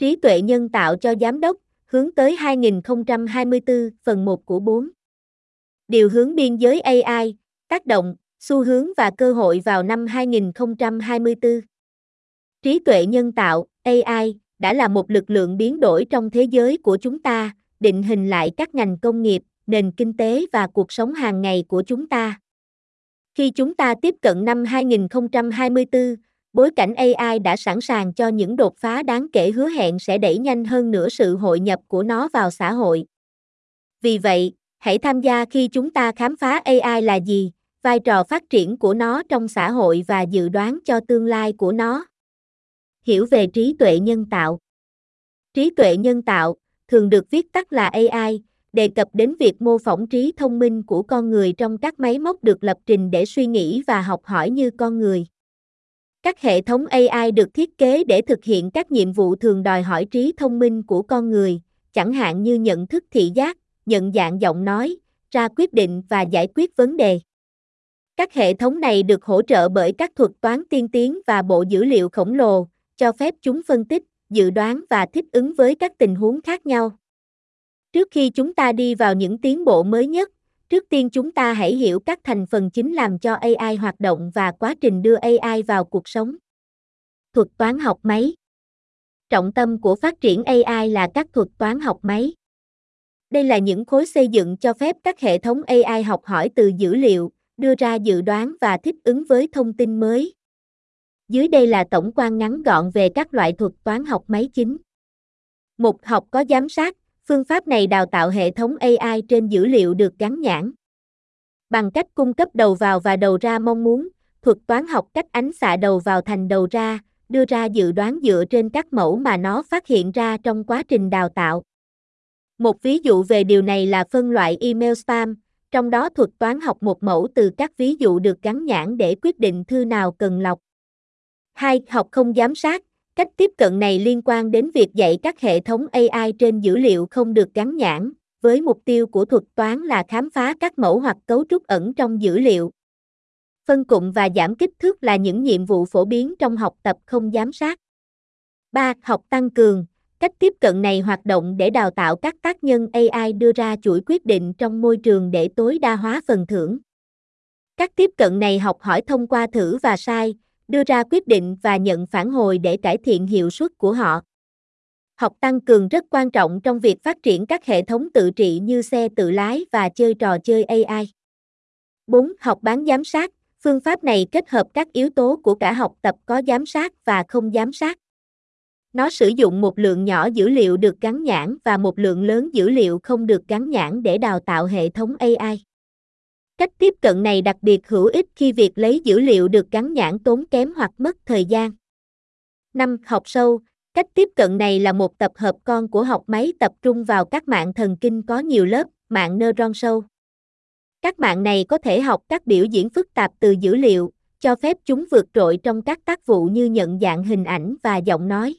Trí tuệ nhân tạo cho giám đốc, hướng tới 2024, phần 1 của 4. Điều hướng biên giới AI, tác động, xu hướng và cơ hội vào năm 2024. Trí tuệ nhân tạo, AI, đã là một lực lượng biến đổi trong thế giới của chúng ta, định hình lại các ngành công nghiệp, nền kinh tế và cuộc sống hàng ngày của chúng ta. Khi chúng ta tiếp cận năm 2024, bối cảnh AI đã sẵn sàng cho những đột phá đáng kể hứa hẹn sẽ đẩy nhanh hơn nữa sự hội nhập của nó vào xã hội. Vì vậy, hãy tham gia khi chúng ta khám phá AI là gì, vai trò phát triển của nó trong xã hội và dự đoán cho tương lai của nó. Hiểu về trí tuệ nhân tạo. Trí tuệ nhân tạo thường được viết tắt là AI, đề cập đến việc mô phỏng trí thông minh của con người trong các máy móc được lập trình để suy nghĩ và học hỏi như con người. Các hệ thống AI được thiết kế để thực hiện các nhiệm vụ thường đòi hỏi trí thông minh của con người, chẳng hạn như nhận thức thị giác, nhận dạng giọng nói, ra quyết định và giải quyết vấn đề. Các hệ thống này được hỗ trợ bởi các thuật toán tiên tiến và bộ dữ liệu khổng lồ, cho phép chúng phân tích, dự đoán và thích ứng với các tình huống khác nhau. Trước khi chúng ta đi vào những tiến bộ mới nhất, trước tiên chúng ta hãy hiểu các thành phần chính làm cho AI hoạt động và quá trình đưa AI vào cuộc sống. Thuật toán học máy Trọng tâm của phát triển AI là các thuật toán học máy. Đây là những khối xây dựng cho phép các hệ thống AI học hỏi từ dữ liệu, đưa ra dự đoán và thích ứng với thông tin mới. Dưới đây là tổng quan ngắn gọn về các loại thuật toán học máy chính. Một học có giám sát, phương pháp này đào tạo hệ thống AI trên dữ liệu được gắn nhãn. Bằng cách cung cấp đầu vào và đầu ra mong muốn, thuật toán học cách ánh xạ đầu vào thành đầu ra, đưa ra dự đoán dựa trên các mẫu mà nó phát hiện ra trong quá trình đào tạo. Một ví dụ về điều này là phân loại email spam, trong đó thuật toán học một mẫu từ các ví dụ được gắn nhãn để quyết định thư nào cần lọc. 2. Học không giám sát. Cách tiếp cận này liên quan đến việc dạy các hệ thống AI trên dữ liệu không được gắn nhãn, với mục tiêu của thuật toán là khám phá các mẫu hoặc cấu trúc ẩn trong dữ liệu. Phân cụm và giảm kích thước là những nhiệm vụ phổ biến trong học tập không giám sát. 3. Học tăng cường. Cách tiếp cận này hoạt động để đào tạo các tác nhân AI đưa ra chuỗi quyết định trong môi trường để tối đa hóa phần thưởng. Các tiếp cận này học hỏi thông qua thử và sai, đưa ra quyết định và nhận phản hồi để cải thiện hiệu suất của họ. Học tăng cường rất quan trọng trong việc phát triển các hệ thống tự trị như xe tự lái và chơi trò chơi AI. 4. Học bán giám sát. Phương pháp này kết hợp các yếu tố của cả học tập có giám sát và không giám sát. Nó sử dụng một lượng nhỏ dữ liệu được gắn nhãn và một lượng lớn dữ liệu không được gắn nhãn để đào tạo hệ thống AI. Cách tiếp cận này đặc biệt hữu ích khi việc lấy dữ liệu được gắn nhãn tốn kém hoặc mất thời gian. 5. Học sâu. Cách tiếp cận này là một tập hợp con của học máy tập trung vào các mạng thần kinh có nhiều lớp, mạng neuron sâu. Các mạng này có thể học các biểu diễn phức tạp từ dữ liệu, cho phép chúng vượt trội trong các tác vụ như nhận dạng hình ảnh và giọng nói.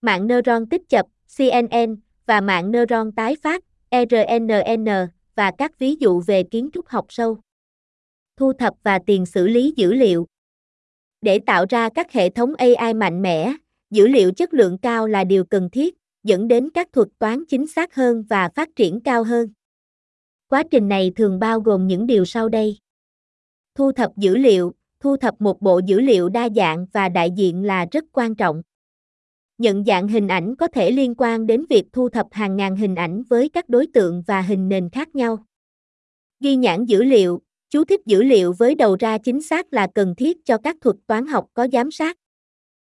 Mạng neuron tích chập, CNN, và mạng neuron tái phát, RNN, và các ví dụ về kiến trúc học sâu. Thu thập và tiền xử lý dữ liệu. Để tạo ra các hệ thống AI mạnh mẽ, dữ liệu chất lượng cao là điều cần thiết, dẫn đến các thuật toán chính xác hơn và phát triển cao hơn. Quá trình này thường bao gồm những điều sau đây. Thu thập dữ liệu, thu thập một bộ dữ liệu đa dạng và đại diện là rất quan trọng. Nhận dạng hình ảnh có thể liên quan đến việc thu thập hàng ngàn hình ảnh với các đối tượng và hình nền khác nhau. Ghi nhãn dữ liệu, chú thích dữ liệu với đầu ra chính xác là cần thiết cho các thuật toán học có giám sát.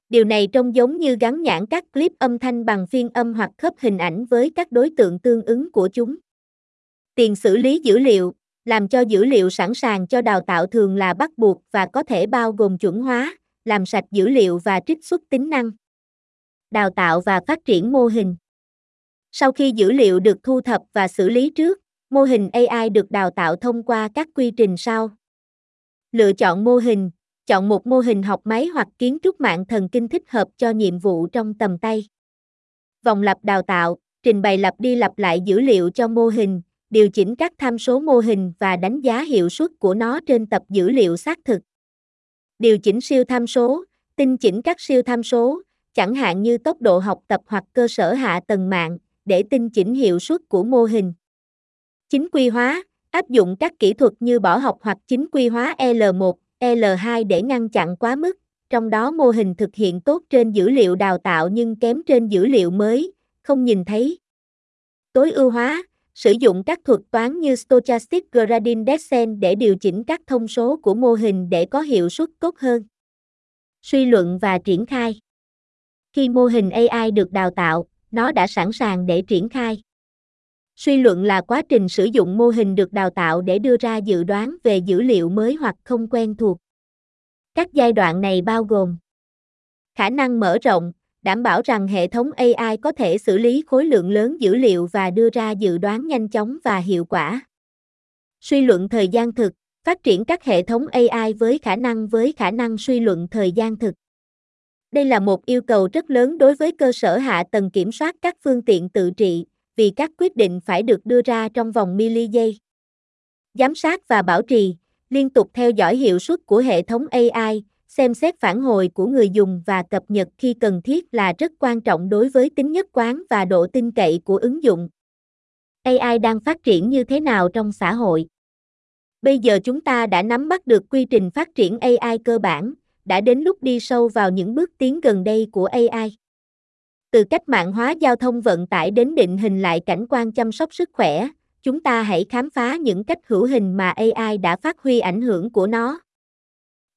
Điều này trông giống như gắn nhãn các clip âm thanh bằng phiên âm hoặc khớp hình ảnh với các đối tượng tương ứng của chúng. Tiền xử lý dữ liệu, làm cho dữ liệu sẵn sàng cho đào tạo thường là bắt buộc và có thể bao gồm chuẩn hóa, làm sạch dữ liệu và trích xuất tính năng đào tạo và phát triển mô hình. Sau khi dữ liệu được thu thập và xử lý trước, mô hình AI được đào tạo thông qua các quy trình sau. Lựa chọn mô hình, chọn một mô hình học máy hoặc kiến trúc mạng thần kinh thích hợp cho nhiệm vụ trong tầm tay. Vòng lặp đào tạo, trình bày lặp đi lặp lại dữ liệu cho mô hình, điều chỉnh các tham số mô hình và đánh giá hiệu suất của nó trên tập dữ liệu xác thực. Điều chỉnh siêu tham số, tinh chỉnh các siêu tham số, chẳng hạn như tốc độ học tập hoặc cơ sở hạ tầng mạng, để tinh chỉnh hiệu suất của mô hình. Chính quy hóa, áp dụng các kỹ thuật như bỏ học hoặc chính quy hóa L1, L2 để ngăn chặn quá mức, trong đó mô hình thực hiện tốt trên dữ liệu đào tạo nhưng kém trên dữ liệu mới, không nhìn thấy. Tối ưu hóa, sử dụng các thuật toán như Stochastic Gradient Descent để điều chỉnh các thông số của mô hình để có hiệu suất tốt hơn. Suy luận và triển khai khi mô hình AI được đào tạo, nó đã sẵn sàng để triển khai. Suy luận là quá trình sử dụng mô hình được đào tạo để đưa ra dự đoán về dữ liệu mới hoặc không quen thuộc. Các giai đoạn này bao gồm khả năng mở rộng, đảm bảo rằng hệ thống AI có thể xử lý khối lượng lớn dữ liệu và đưa ra dự đoán nhanh chóng và hiệu quả. Suy luận thời gian thực, phát triển các hệ thống AI với khả năng với khả năng suy luận thời gian thực. Đây là một yêu cầu rất lớn đối với cơ sở hạ tầng kiểm soát các phương tiện tự trị, vì các quyết định phải được đưa ra trong vòng mili giây. Giám sát và bảo trì, liên tục theo dõi hiệu suất của hệ thống AI, xem xét phản hồi của người dùng và cập nhật khi cần thiết là rất quan trọng đối với tính nhất quán và độ tin cậy của ứng dụng. AI đang phát triển như thế nào trong xã hội? Bây giờ chúng ta đã nắm bắt được quy trình phát triển AI cơ bản, đã đến lúc đi sâu vào những bước tiến gần đây của AI. Từ cách mạng hóa giao thông vận tải đến định hình lại cảnh quan chăm sóc sức khỏe, chúng ta hãy khám phá những cách hữu hình mà AI đã phát huy ảnh hưởng của nó.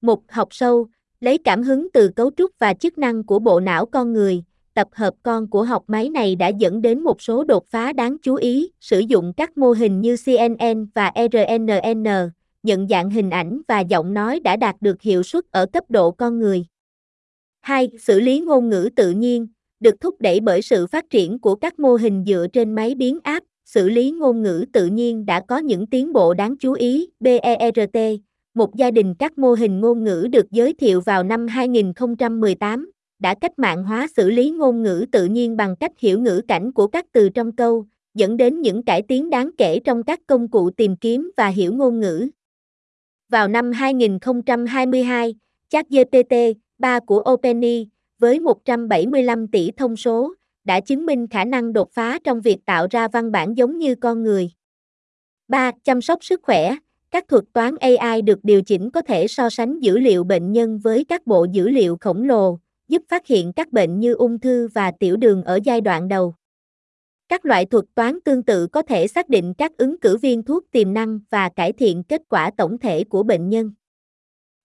Một học sâu, lấy cảm hứng từ cấu trúc và chức năng của bộ não con người, tập hợp con của học máy này đã dẫn đến một số đột phá đáng chú ý, sử dụng các mô hình như CNN và RNN, nhận dạng hình ảnh và giọng nói đã đạt được hiệu suất ở cấp độ con người. 2. Xử lý ngôn ngữ tự nhiên, được thúc đẩy bởi sự phát triển của các mô hình dựa trên máy biến áp, xử lý ngôn ngữ tự nhiên đã có những tiến bộ đáng chú ý. BERT, một gia đình các mô hình ngôn ngữ được giới thiệu vào năm 2018, đã cách mạng hóa xử lý ngôn ngữ tự nhiên bằng cách hiểu ngữ cảnh của các từ trong câu, dẫn đến những cải tiến đáng kể trong các công cụ tìm kiếm và hiểu ngôn ngữ. Vào năm 2022, ChatGPT 3 của OpenAI với 175 tỷ thông số, đã chứng minh khả năng đột phá trong việc tạo ra văn bản giống như con người. 3. Chăm sóc sức khỏe. Các thuật toán AI được điều chỉnh có thể so sánh dữ liệu bệnh nhân với các bộ dữ liệu khổng lồ, giúp phát hiện các bệnh như ung thư và tiểu đường ở giai đoạn đầu. Các loại thuật toán tương tự có thể xác định các ứng cử viên thuốc tiềm năng và cải thiện kết quả tổng thể của bệnh nhân.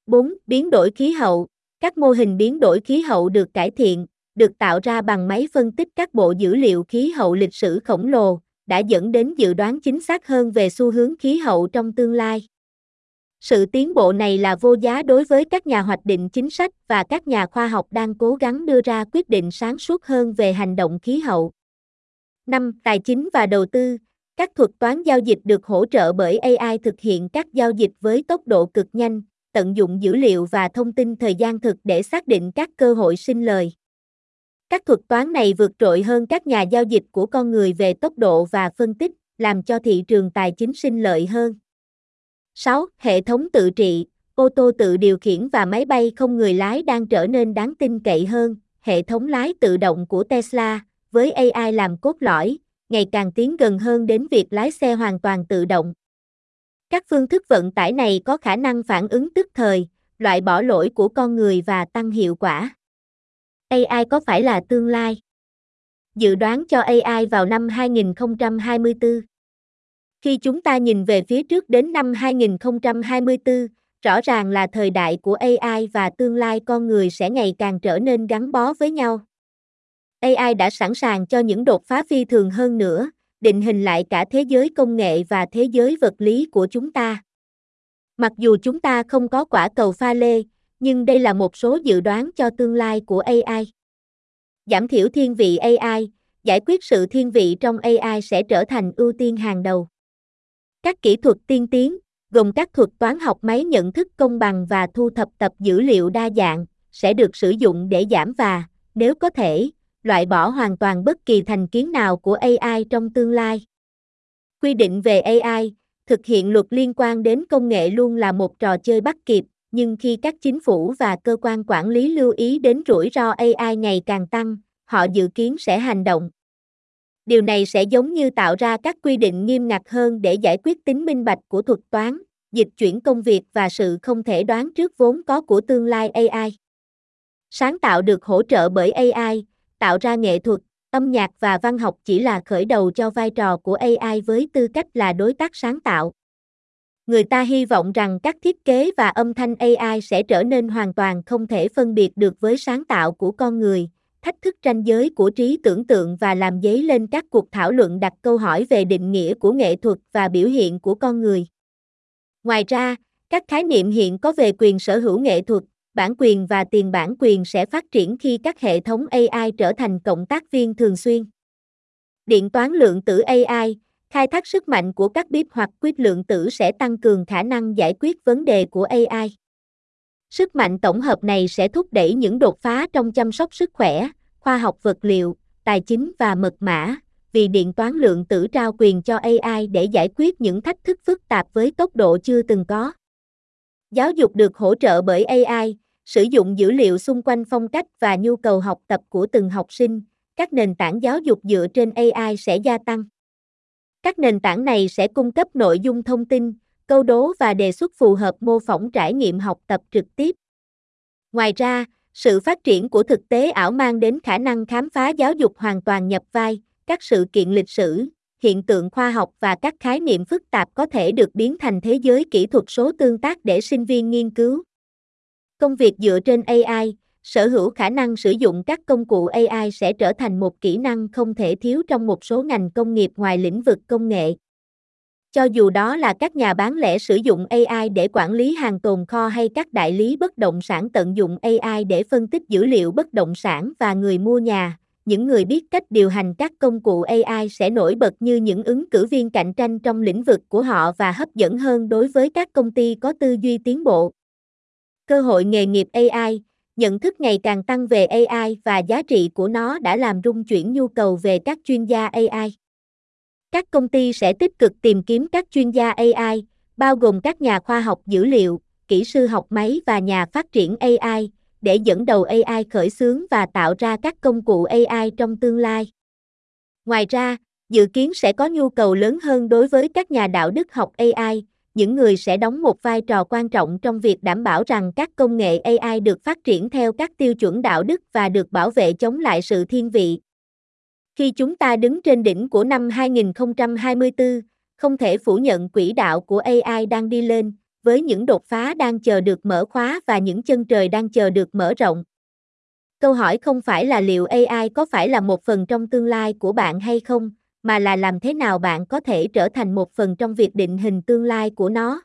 4. Biến đổi khí hậu. Các mô hình biến đổi khí hậu được cải thiện, được tạo ra bằng máy phân tích các bộ dữ liệu khí hậu lịch sử khổng lồ, đã dẫn đến dự đoán chính xác hơn về xu hướng khí hậu trong tương lai. Sự tiến bộ này là vô giá đối với các nhà hoạch định chính sách và các nhà khoa học đang cố gắng đưa ra quyết định sáng suốt hơn về hành động khí hậu. 5. Tài chính và đầu tư. Các thuật toán giao dịch được hỗ trợ bởi AI thực hiện các giao dịch với tốc độ cực nhanh, tận dụng dữ liệu và thông tin thời gian thực để xác định các cơ hội sinh lời. Các thuật toán này vượt trội hơn các nhà giao dịch của con người về tốc độ và phân tích, làm cho thị trường tài chính sinh lợi hơn. 6. Hệ thống tự trị, ô tô tự điều khiển và máy bay không người lái đang trở nên đáng tin cậy hơn. Hệ thống lái tự động của Tesla, với AI làm cốt lõi, ngày càng tiến gần hơn đến việc lái xe hoàn toàn tự động. Các phương thức vận tải này có khả năng phản ứng tức thời, loại bỏ lỗi của con người và tăng hiệu quả. AI có phải là tương lai? Dự đoán cho AI vào năm 2024 Khi chúng ta nhìn về phía trước đến năm 2024, rõ ràng là thời đại của AI và tương lai con người sẽ ngày càng trở nên gắn bó với nhau. AI đã sẵn sàng cho những đột phá phi thường hơn nữa, định hình lại cả thế giới công nghệ và thế giới vật lý của chúng ta. Mặc dù chúng ta không có quả cầu pha lê, nhưng đây là một số dự đoán cho tương lai của AI. Giảm thiểu thiên vị AI, giải quyết sự thiên vị trong AI sẽ trở thành ưu tiên hàng đầu. Các kỹ thuật tiên tiến, gồm các thuật toán học máy nhận thức công bằng và thu thập tập dữ liệu đa dạng, sẽ được sử dụng để giảm và, nếu có thể, loại bỏ hoàn toàn bất kỳ thành kiến nào của AI trong tương lai. Quy định về AI, thực hiện luật liên quan đến công nghệ luôn là một trò chơi bắt kịp, nhưng khi các chính phủ và cơ quan quản lý lưu ý đến rủi ro AI ngày càng tăng, họ dự kiến sẽ hành động. Điều này sẽ giống như tạo ra các quy định nghiêm ngặt hơn để giải quyết tính minh bạch của thuật toán, dịch chuyển công việc và sự không thể đoán trước vốn có của tương lai AI. Sáng tạo được hỗ trợ bởi AI, tạo ra nghệ thuật, âm nhạc và văn học chỉ là khởi đầu cho vai trò của AI với tư cách là đối tác sáng tạo. Người ta hy vọng rằng các thiết kế và âm thanh AI sẽ trở nên hoàn toàn không thể phân biệt được với sáng tạo của con người, thách thức ranh giới của trí tưởng tượng và làm dấy lên các cuộc thảo luận đặt câu hỏi về định nghĩa của nghệ thuật và biểu hiện của con người. Ngoài ra, các khái niệm hiện có về quyền sở hữu nghệ thuật, bản quyền và tiền bản quyền sẽ phát triển khi các hệ thống AI trở thành cộng tác viên thường xuyên. Điện toán lượng tử AI, khai thác sức mạnh của các bíp hoặc quyết lượng tử sẽ tăng cường khả năng giải quyết vấn đề của AI. Sức mạnh tổng hợp này sẽ thúc đẩy những đột phá trong chăm sóc sức khỏe, khoa học vật liệu, tài chính và mật mã, vì điện toán lượng tử trao quyền cho AI để giải quyết những thách thức phức tạp với tốc độ chưa từng có. Giáo dục được hỗ trợ bởi AI, sử dụng dữ liệu xung quanh phong cách và nhu cầu học tập của từng học sinh, các nền tảng giáo dục dựa trên AI sẽ gia tăng. Các nền tảng này sẽ cung cấp nội dung thông tin, câu đố và đề xuất phù hợp mô phỏng trải nghiệm học tập trực tiếp. Ngoài ra, sự phát triển của thực tế ảo mang đến khả năng khám phá giáo dục hoàn toàn nhập vai, các sự kiện lịch sử, hiện tượng khoa học và các khái niệm phức tạp có thể được biến thành thế giới kỹ thuật số tương tác để sinh viên nghiên cứu. Công việc dựa trên AI, sở hữu khả năng sử dụng các công cụ AI sẽ trở thành một kỹ năng không thể thiếu trong một số ngành công nghiệp ngoài lĩnh vực công nghệ. Cho dù đó là các nhà bán lẻ sử dụng AI để quản lý hàng tồn kho hay các đại lý bất động sản tận dụng AI để phân tích dữ liệu bất động sản và người mua nhà, những người biết cách điều hành các công cụ AI sẽ nổi bật như những ứng cử viên cạnh tranh trong lĩnh vực của họ và hấp dẫn hơn đối với các công ty có tư duy tiến bộ. Cơ hội nghề nghiệp AI, nhận thức ngày càng tăng về AI và giá trị của nó đã làm rung chuyển nhu cầu về các chuyên gia AI. Các công ty sẽ tích cực tìm kiếm các chuyên gia AI, bao gồm các nhà khoa học dữ liệu, kỹ sư học máy và nhà phát triển AI, để dẫn đầu AI khởi xướng và tạo ra các công cụ AI trong tương lai. Ngoài ra, dự kiến sẽ có nhu cầu lớn hơn đối với các nhà đạo đức học AI, những người sẽ đóng một vai trò quan trọng trong việc đảm bảo rằng các công nghệ AI được phát triển theo các tiêu chuẩn đạo đức và được bảo vệ chống lại sự thiên vị. Khi chúng ta đứng trên đỉnh của năm 2024, không thể phủ nhận quỹ đạo của AI đang đi lên, với những đột phá đang chờ được mở khóa và những chân trời đang chờ được mở rộng. Câu hỏi không phải là liệu AI có phải là một phần trong tương lai của bạn hay không, mà là làm thế nào bạn có thể trở thành một phần trong việc định hình tương lai của nó.